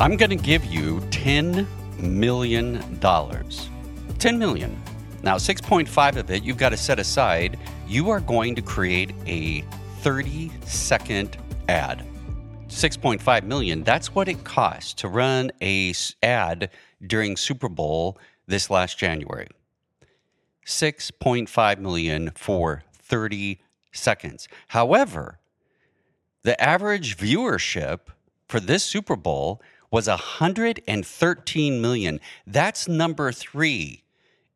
I'm going to give you $10 million. 10 million. Now, 6.5 of it you've got to set aside. You are going to create a 30 second ad. 6.5 million, that's what it costs to run a ad during Super Bowl this last January. 6.5 million for 30 seconds. However, the average viewership for this Super Bowl was 113 million. That's number three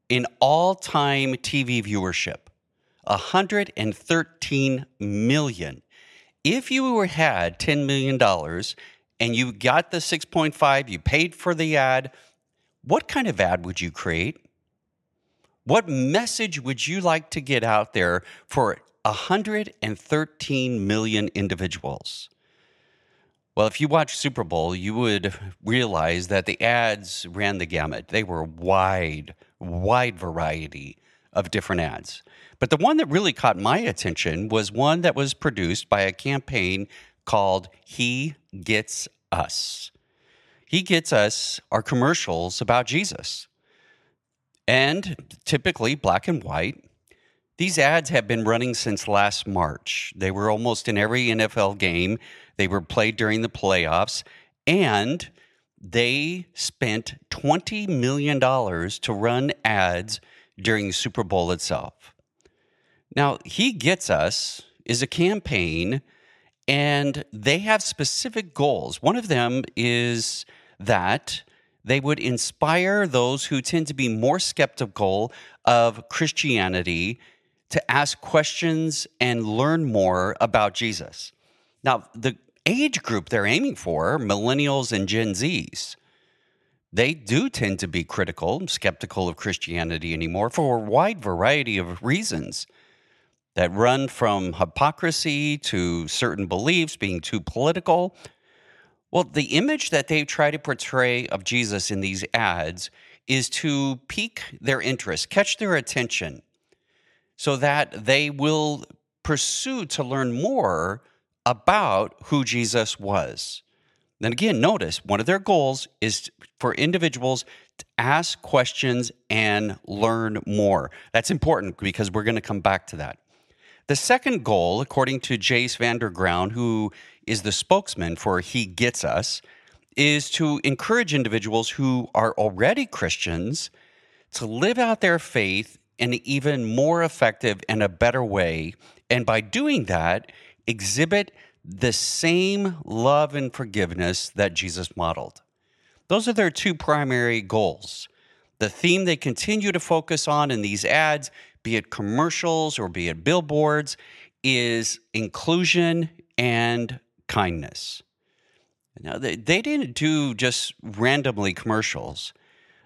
in all time TV viewership. 113 million. If you were had $10 million and you got the 6.5, you paid for the ad, what kind of ad would you create? What message would you like to get out there for 113 million individuals? Well, if you watch Super Bowl, you would realize that the ads ran the gamut. They were wide, wide variety of different ads. But the one that really caught my attention was one that was produced by a campaign called He Gets Us. He Gets Us are commercials about Jesus and typically black and white. These ads have been running since last March. They were almost in every NFL game. They were played during the playoffs, and they spent $20 million to run ads during Super Bowl itself. Now, He Gets Us is a campaign, and they have specific goals. One of them is that they would inspire those who tend to be more skeptical of Christianity to ask questions and learn more about Jesus. Now, the age group they're aiming for, millennials and Gen Zs, they do tend to be critical, skeptical of Christianity anymore for a wide variety of reasons that run from hypocrisy to certain beliefs being too political. Well, the image that they try to portray of Jesus in these ads is to pique their interest, catch their attention, so that they will pursue to learn more about who Jesus was. Then again, notice one of their goals is for individuals to ask questions and learn more. That's important because we're going to come back to that. The second goal, according to Jace Vanderground, who is the spokesman for He Gets Us, is to encourage individuals who are already Christians to live out their faith an even more effective and a better way. And by doing that, exhibit the same love and forgiveness that Jesus modeled. Those are their two primary goals. The theme they continue to focus on in these ads, be it commercials or be it billboards, is inclusion and kindness. Now, they, they didn't do just randomly commercials.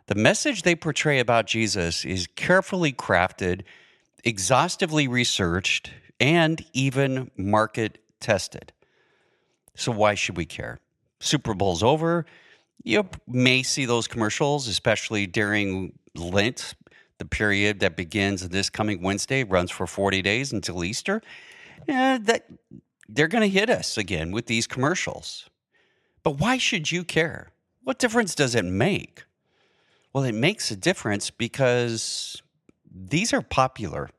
The message they portray about Jesus is carefully crafted, exhaustively researched, and even market tested. So, why should we care? Super Bowl's over. You may see those commercials, especially during Lent, the period that begins this coming Wednesday, runs for 40 days until Easter. Eh, that they're going to hit us again with these commercials. But why should you care? What difference does it make? Well, it makes a difference because these are popular.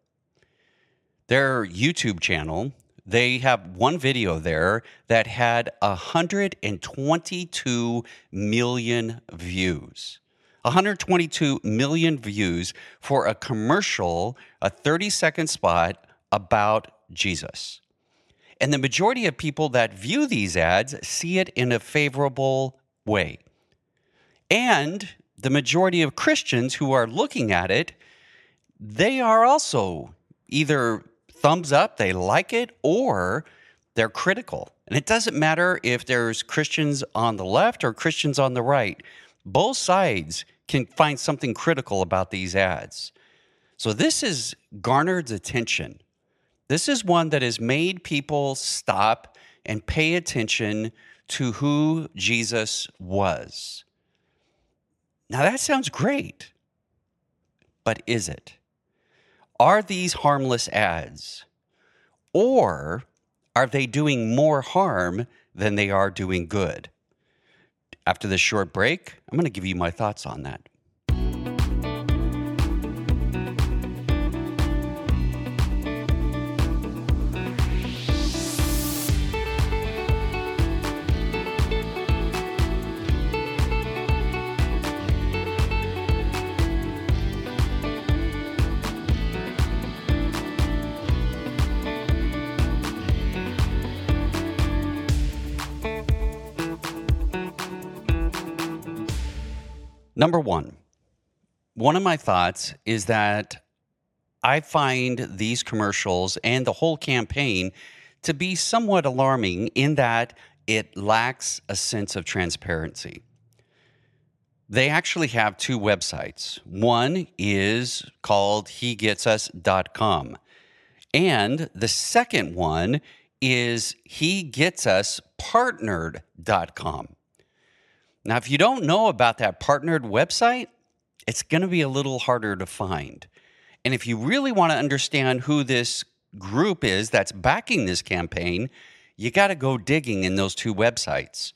Their YouTube channel, they have one video there that had 122 million views. 122 million views for a commercial, a 30 second spot about Jesus. And the majority of people that view these ads see it in a favorable way. And the majority of Christians who are looking at it, they are also either thumbs up, they like it, or they're critical. And it doesn't matter if there's Christians on the left or Christians on the right, both sides can find something critical about these ads. So this has garnered attention. This is one that has made people stop and pay attention to who Jesus was. Now that sounds great, but is it? Are these harmless ads? Or are they doing more harm than they are doing good? After this short break, I'm going to give you my thoughts on that. Number one, one of my thoughts is that I find these commercials and the whole campaign to be somewhat alarming in that it lacks a sense of transparency. They actually have two websites. One is called hegetsus.com. And the second one is hegetsuspartnered.com. Now, if you don't know about that partnered website, it's going to be a little harder to find. And if you really want to understand who this group is that's backing this campaign, you got to go digging in those two websites.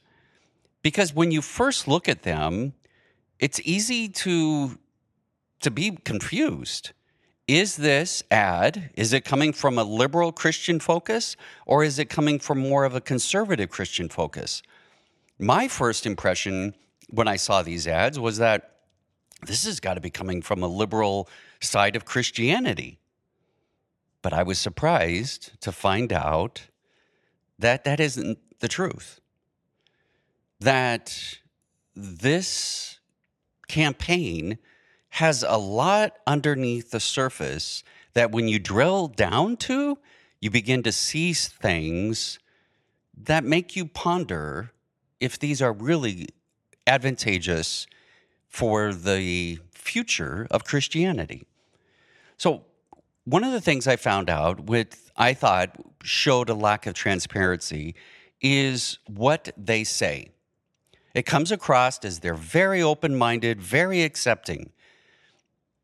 Because when you first look at them, it's easy to to be confused. Is this ad is it coming from a liberal Christian focus or is it coming from more of a conservative Christian focus? My first impression when I saw these ads was that this has got to be coming from a liberal side of Christianity. But I was surprised to find out that that isn't the truth. That this campaign has a lot underneath the surface that when you drill down to, you begin to see things that make you ponder if these are really advantageous for the future of Christianity. So, one of the things I found out, which I thought showed a lack of transparency, is what they say. It comes across as they're very open minded, very accepting.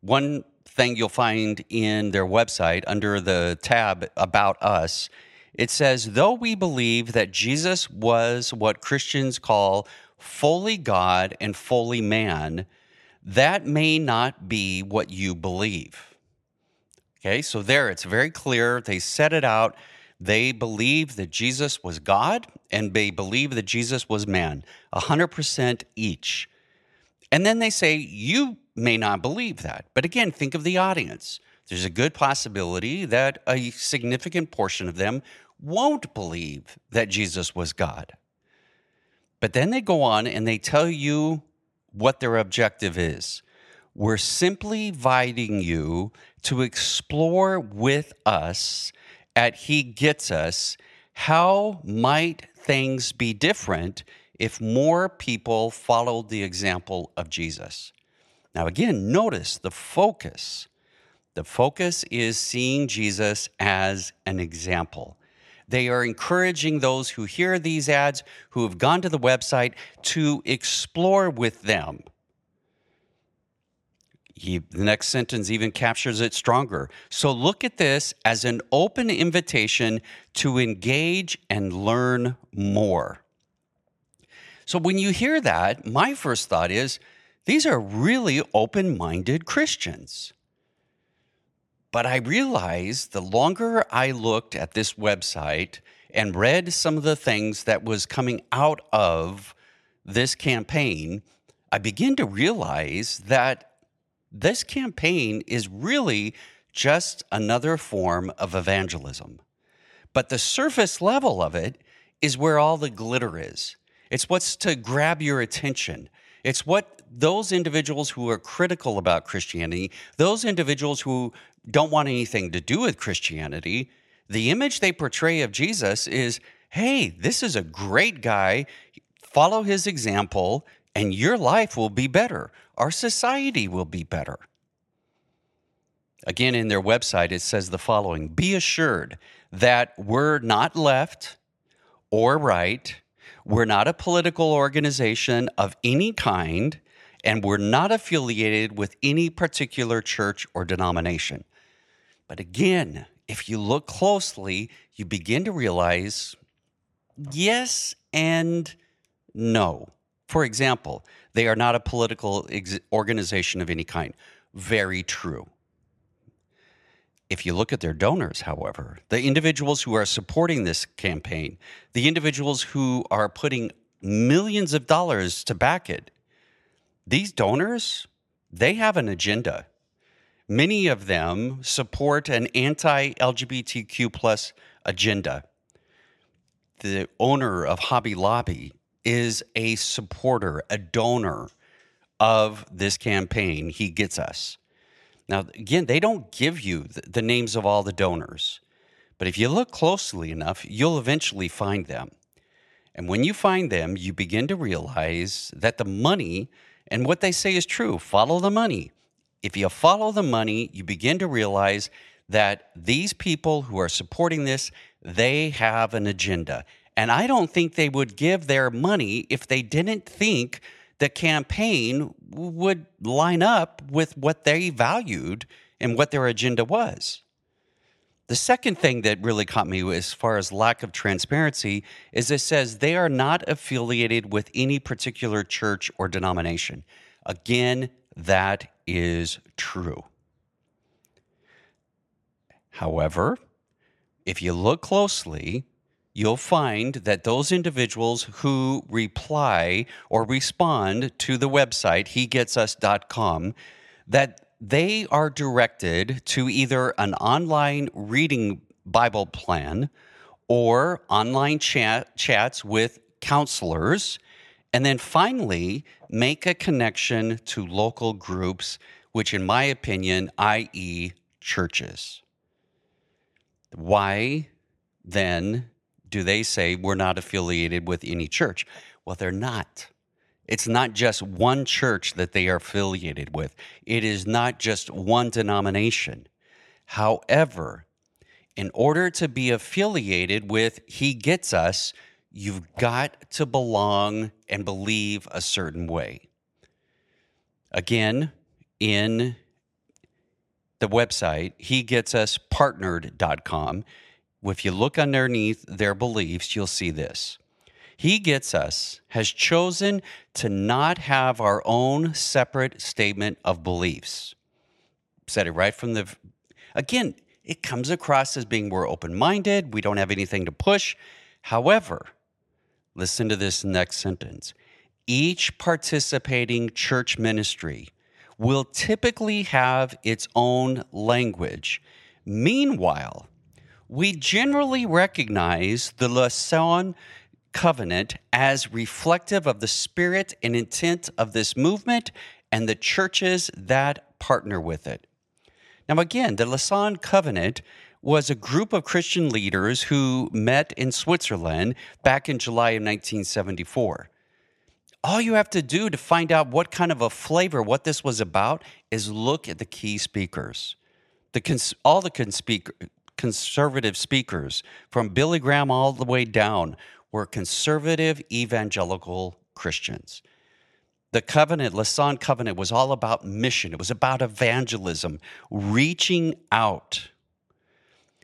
One thing you'll find in their website under the tab About Us it says, though we believe that Jesus was what Christians call fully God and fully man, that may not be what you believe. Okay, so there it's very clear. They set it out. They believe that Jesus was God and they believe that Jesus was man, 100% each. And then they say, you may not believe that. But again, think of the audience. There's a good possibility that a significant portion of them won't believe that Jesus was God. But then they go on and they tell you what their objective is. We're simply inviting you to explore with us at He Gets Us how might things be different if more people followed the example of Jesus. Now, again, notice the focus. The focus is seeing Jesus as an example. They are encouraging those who hear these ads, who have gone to the website, to explore with them. He, the next sentence even captures it stronger. So look at this as an open invitation to engage and learn more. So when you hear that, my first thought is these are really open minded Christians. But I realized the longer I looked at this website and read some of the things that was coming out of this campaign, I began to realize that this campaign is really just another form of evangelism. But the surface level of it is where all the glitter is. It's what's to grab your attention. It's what those individuals who are critical about Christianity, those individuals who don't want anything to do with Christianity, the image they portray of Jesus is hey, this is a great guy. Follow his example, and your life will be better. Our society will be better. Again, in their website, it says the following Be assured that we're not left or right. We're not a political organization of any kind, and we're not affiliated with any particular church or denomination. But again, if you look closely, you begin to realize yes and no For example, they are not a political ex- organization of any kind. Very true. If you look at their donors, however, the individuals who are supporting this campaign, the individuals who are putting millions of dollars to back it, these donors, they have an agenda. Many of them support an anti-LGBTQ plus agenda. The owner of Hobby Lobby is a supporter, a donor of this campaign. He gets us. Now, again, they don't give you the names of all the donors, but if you look closely enough, you'll eventually find them. And when you find them, you begin to realize that the money and what they say is true follow the money. If you follow the money, you begin to realize that these people who are supporting this, they have an agenda. And I don't think they would give their money if they didn't think the campaign would line up with what they valued and what their agenda was. The second thing that really caught me as far as lack of transparency is it says they are not affiliated with any particular church or denomination. Again, that is true. However, if you look closely, you'll find that those individuals who reply or respond to the website hegetsus.com that they are directed to either an online reading bible plan or online chat, chats with counselors and then finally make a connection to local groups which in my opinion i.e churches why then do they say we're not affiliated with any church? Well, they're not. It's not just one church that they are affiliated with, it is not just one denomination. However, in order to be affiliated with He Gets Us, you've got to belong and believe a certain way. Again, in the website, he gets us partnered.com if you look underneath their beliefs, you'll see this. He gets us, has chosen to not have our own separate statement of beliefs. Said it right from the, again, it comes across as being we're open minded, we don't have anything to push. However, listen to this next sentence. Each participating church ministry will typically have its own language. Meanwhile, we generally recognize the Lausanne covenant as reflective of the spirit and intent of this movement and the churches that partner with it. Now, again, the Lausanne covenant was a group of Christian leaders who met in Switzerland back in July of 1974. All you have to do to find out what kind of a flavor, what this was about, is look at the key speakers. The cons- all the conspe- conservative speakers, from Billy Graham all the way down, were conservative evangelical Christians. The covenant, Lausanne covenant, was all about mission. It was about evangelism, reaching out.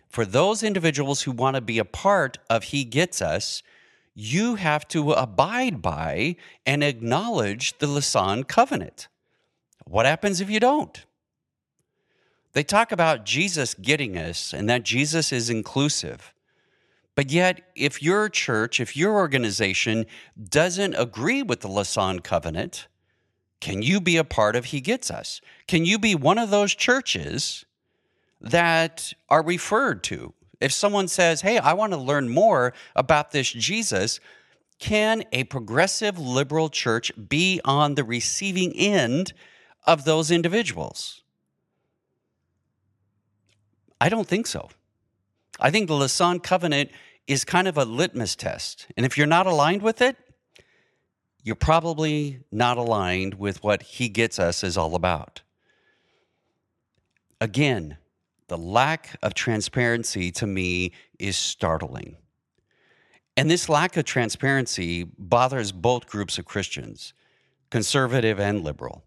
For those individuals who want to be a part of He Gets Us, you have to abide by and acknowledge the Lausanne covenant. What happens if you don't? They talk about Jesus getting us and that Jesus is inclusive. But yet, if your church, if your organization doesn't agree with the Lausanne covenant, can you be a part of He Gets Us? Can you be one of those churches that are referred to? If someone says, Hey, I want to learn more about this Jesus, can a progressive liberal church be on the receiving end of those individuals? I don't think so. I think the Lausanne Covenant is kind of a litmus test. And if you're not aligned with it, you're probably not aligned with what He Gets Us is all about. Again, the lack of transparency to me is startling. And this lack of transparency bothers both groups of Christians, conservative and liberal.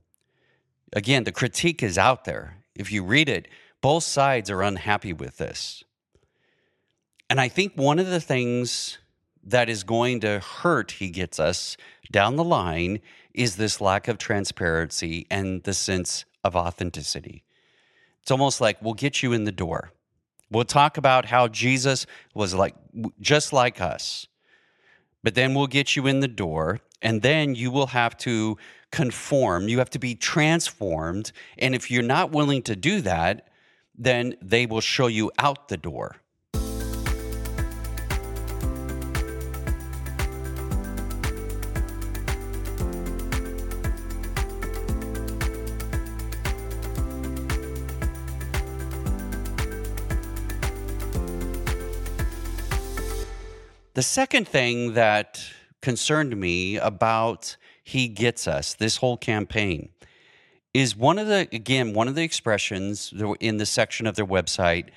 Again, the critique is out there. If you read it, both sides are unhappy with this. And I think one of the things that is going to hurt, he gets us down the line, is this lack of transparency and the sense of authenticity. It's almost like we'll get you in the door. We'll talk about how Jesus was like just like us. But then we'll get you in the door and then you will have to conform. You have to be transformed. And if you're not willing to do that, then they will show you out the door. The second thing that concerned me about He Gets Us, this whole campaign, is one of the, again, one of the expressions in the section of their website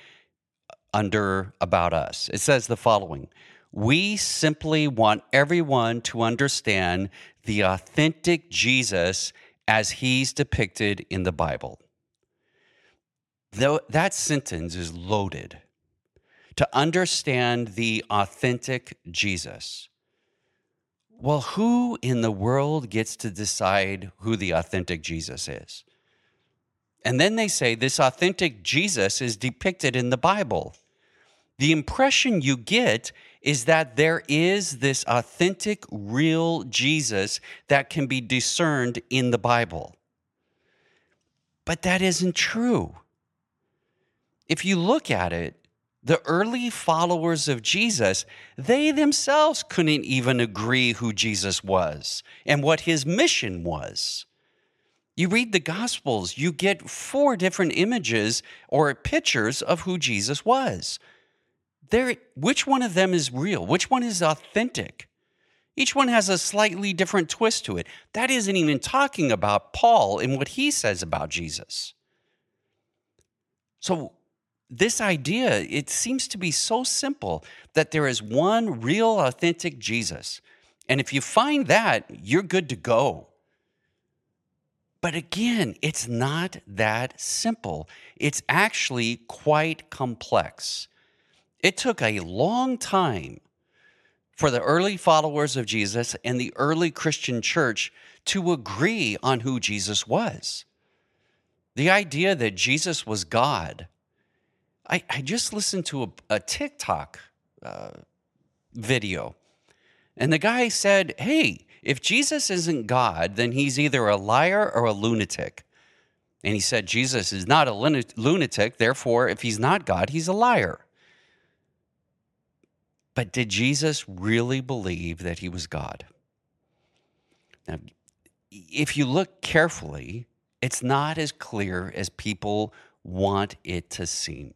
under About Us. It says the following We simply want everyone to understand the authentic Jesus as he's depicted in the Bible. Though that sentence is loaded to understand the authentic Jesus. Well, who in the world gets to decide who the authentic Jesus is? And then they say this authentic Jesus is depicted in the Bible. The impression you get is that there is this authentic, real Jesus that can be discerned in the Bible. But that isn't true. If you look at it, the early followers of Jesus, they themselves couldn't even agree who Jesus was and what his mission was. You read the Gospels, you get four different images or pictures of who Jesus was. There, which one of them is real? Which one is authentic? Each one has a slightly different twist to it. That isn't even talking about Paul and what he says about Jesus. So, this idea, it seems to be so simple that there is one real, authentic Jesus. And if you find that, you're good to go. But again, it's not that simple. It's actually quite complex. It took a long time for the early followers of Jesus and the early Christian church to agree on who Jesus was. The idea that Jesus was God I, I just listened to a, a TikTok uh, video, and the guy said, Hey, if Jesus isn't God, then he's either a liar or a lunatic. And he said, Jesus is not a lunatic, therefore, if he's not God, he's a liar. But did Jesus really believe that he was God? Now, if you look carefully, it's not as clear as people want it to seem.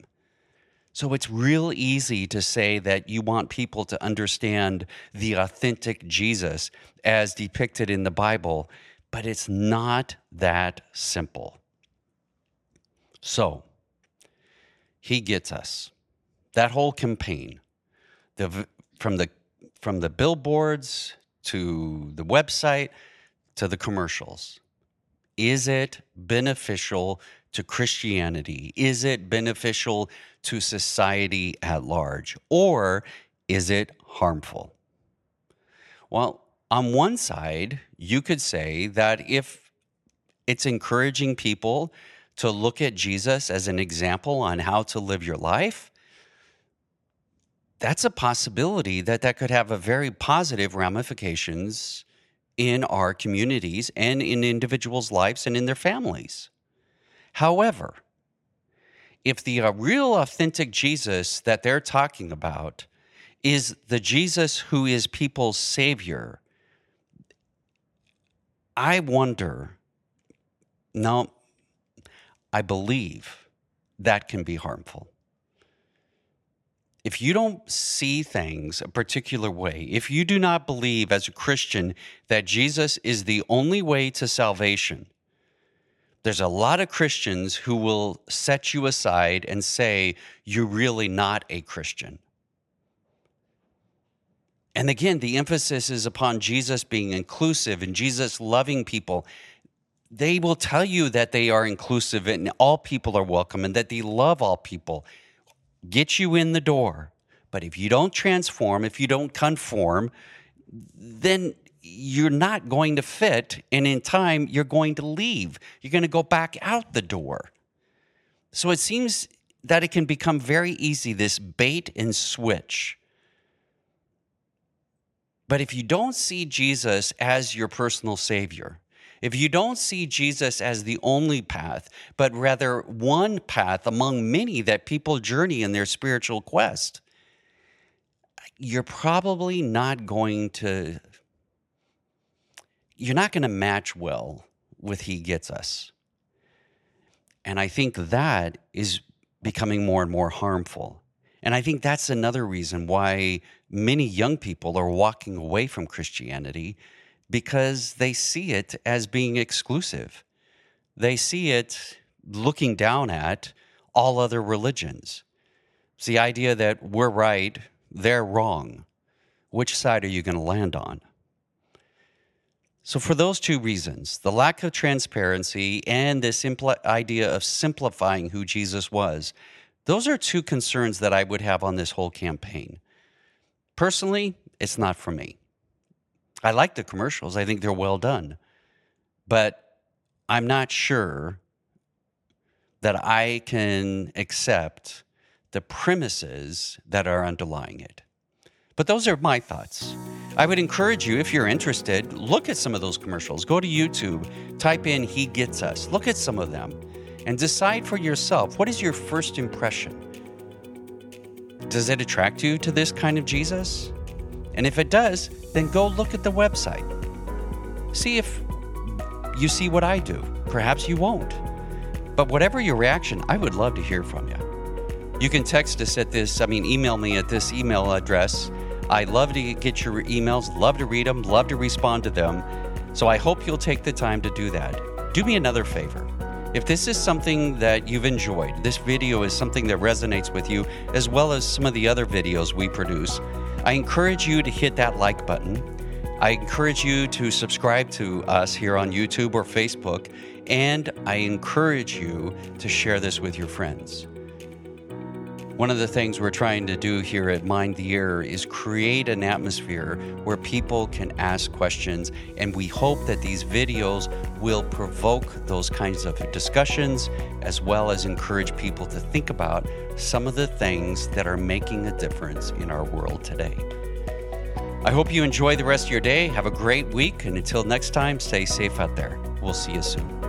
So it's real easy to say that you want people to understand the authentic Jesus as depicted in the Bible, but it's not that simple. So he gets us. That whole campaign, the, from, the, from the billboards to the website to the commercials, is it beneficial to Christianity? Is it beneficial to society at large? Or is it harmful? Well, on one side, you could say that if it's encouraging people to look at Jesus as an example on how to live your life, that's a possibility that that could have a very positive ramifications in our communities and in individuals' lives and in their families. However, if the uh, real authentic Jesus that they're talking about is the Jesus who is people's savior, I wonder, no, I believe that can be harmful. If you don't see things a particular way, if you do not believe as a Christian that Jesus is the only way to salvation, there's a lot of Christians who will set you aside and say, You're really not a Christian. And again, the emphasis is upon Jesus being inclusive and Jesus loving people. They will tell you that they are inclusive and all people are welcome and that they love all people. Get you in the door. But if you don't transform, if you don't conform, then you're not going to fit. And in time, you're going to leave. You're going to go back out the door. So it seems that it can become very easy this bait and switch. But if you don't see Jesus as your personal Savior, if you don't see Jesus as the only path, but rather one path among many that people journey in their spiritual quest, you're probably not going to you're not going to match well with he gets us. And I think that is becoming more and more harmful. And I think that's another reason why many young people are walking away from Christianity because they see it as being exclusive. They see it looking down at all other religions. It's the idea that we're right, they're wrong. Which side are you going to land on? So, for those two reasons, the lack of transparency and this impl- idea of simplifying who Jesus was, those are two concerns that I would have on this whole campaign. Personally, it's not for me. I like the commercials, I think they're well done. But I'm not sure that I can accept the premises that are underlying it. But those are my thoughts. I would encourage you, if you're interested, look at some of those commercials. Go to YouTube, type in He Gets Us, look at some of them, and decide for yourself what is your first impression? Does it attract you to this kind of Jesus? And if it does, then go look at the website. See if you see what I do. Perhaps you won't. But whatever your reaction, I would love to hear from you. You can text us at this, I mean, email me at this email address. I love to get your emails, love to read them, love to respond to them. So I hope you'll take the time to do that. Do me another favor. If this is something that you've enjoyed, this video is something that resonates with you, as well as some of the other videos we produce, I encourage you to hit that like button. I encourage you to subscribe to us here on YouTube or Facebook, and I encourage you to share this with your friends. One of the things we're trying to do here at Mind the Ear is create an atmosphere where people can ask questions, and we hope that these videos will provoke those kinds of discussions as well as encourage people to think about some of the things that are making a difference in our world today. I hope you enjoy the rest of your day. Have a great week, and until next time, stay safe out there. We'll see you soon.